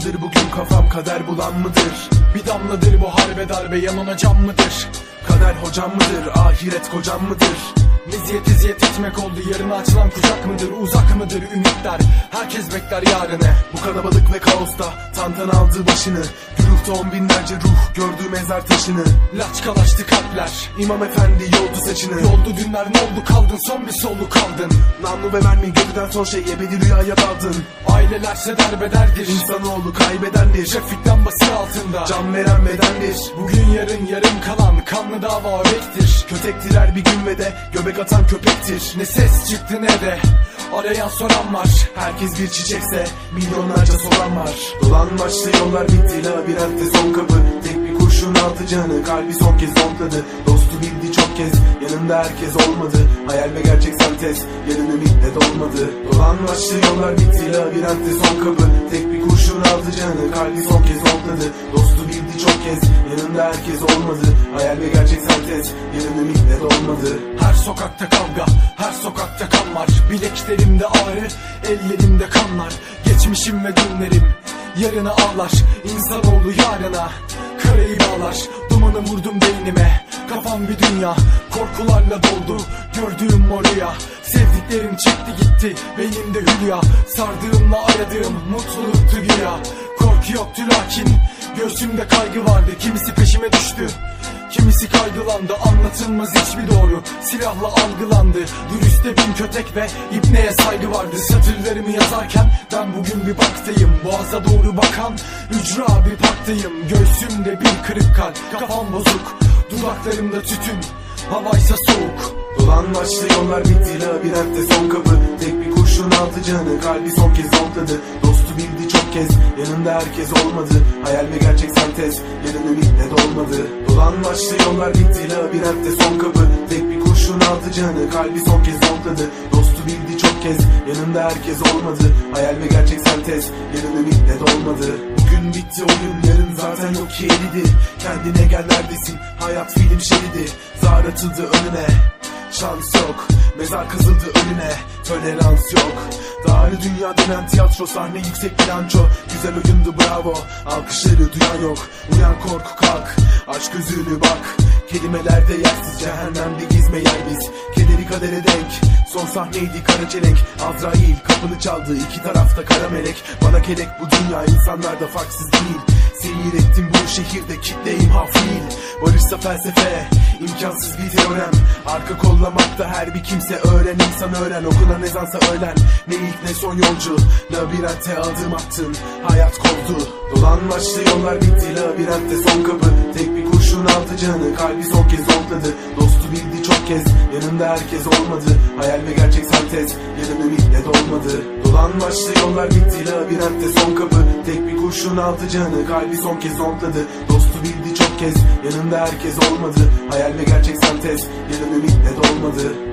mıdır bugün kafam kader bulan mıdır? Bir damladır bu harbe darbe yanına can mıdır? Kader hocam mıdır ahiret kocam mıdır? Meziyet eziyet etmek oldu yarına açılan kucak mıdır uzak mıdır? Ümitler Herkes bekler yarını. Bu kalabalık ve kaosta tantan aldı başını Güruhta on binlerce ruh gördü mezar taşını. Laçkalaştı kalpler İmam efendi yoldu saçını. Yoldu dünler ne oldu kaldın? Son bir solu kaldın. Namlu ve mermi gördüden son şey ebedi rüyaya daldın. Ailelerse derbederdir İnsanoğlu kaybedendir. Trafik lambası altında. Can veren bedendir. Bugün yarın yarım kalan kanlı dava öbektir Kötektir her bir gün ve de göbek atan köpektir. Ne ses çıktı ne de Arayan soran var. Herkes bir çiçekse milyonlarca soran var. Dolan başlı yollar bitti. Labirentte son kapı. Tek bir kurşun altı canı. Kalbi son kez zonkladı Dostu bildi çok kez. Yanında herkes olmadı. Hayal ve gerçek sentez yarın ümitle dolmadı. Dolan başlı yollar bitti. Labirentte son kapı. Tek bir kurşun altı canı. Kalbi son kez zonkladı Dostu bildi çok kez. Yanında herkes olmadı. Hayal ve gerçek sentez yarın ümitle dolmadı. Her sokakta kavga Bileklerimde ağrı ellerimde kanlar. Geçmişim ve dünlerim yarına ağlar. İnsanoğlu yarına karayı bağlar. Dumanı vurdum beynime Kafam bir dünya. Korkularla doldu Gördüğüm o rüya Sevdiklerim çekti gitti Beynimde hülya. Sardığımla aradığım mutluluktu güya. Korku yoktu lakin Göğsümde kaygı vardı. Kimisi peşime düştü Kimisi kaygılandı anlatılmaz hiçbir doğru. Silahla algılandı. Dürüste bin kötek ve ipneye saygı vardı. Satırlarımı yazarken ben bugün bir baktayım. Boğaza doğru bakan ücra bir parktayım Göğsümde bir kırık kalp kafam bozuk. Dudaklarımda tütün havaysa soğuk. Dolan başlı yollar bitti. Labirentte son kapı. Tek bir kurşun altı canı. Kalbi son kez zonkladı Dostu bildi çok kez yanında herkes olmadı. Hayal ve gerçek sentez yarın ümitle dolmadı. Dolan başlı yollar bitti labirentte son kapı. Tek bir kurşun altı canı kalbi son kez zonkladı Dostu bildi çok kez yanında herkes olmadı. Hayal ve gerçek sentez yarın ümitle dolmadı. Bugün bitti oyun yarın zaten yok ki eridi Kendine gel neredesin? Hayat film şeridi Zar atıldı önüne Şans yok Mezar kazıldı önüne Tolerans yok. Dağrı dünya denen tiyatro sahne yüksek bilanço. Güzel oyundu bravo Alkışları duyan yok. Uyan korku kalk Aç gözünü bak. Kelimelerde yersiz cehennemde gizme yer biz. Kederi kadere denk Son sahneydi kara çelenk. Azrail kapını çaldı iki tarafta kara melek. Bana kelek bu dünya insanlarda farksız değil. Seyir ettim bu şehirde kitleyim hafil Barışsa felsefe imkansız bir teorem Arka kollamakta her bir kimse öğren insan öğren Okunan ezansa öğlen Ne ilk ne son yolcu Labirente adım attın hayat kovdu. Dolan başlı yollar bitti labirentte son kapı. Tek bir kurşun altı canı kalbi son kez zonkladı Dostu bildi çok kez yanında herkes olmadı. Hayal ve gerçek sentez yarın ümitle dolmadı Dolan başlı yollar bitti labirentte son kapı. Tek bir kurşun altı canı kalbi son kez zonkladı Dostu bildi çok kez yanında herkes olmadı. Hayal ve gerçek sentez yarın ümitle dolmadı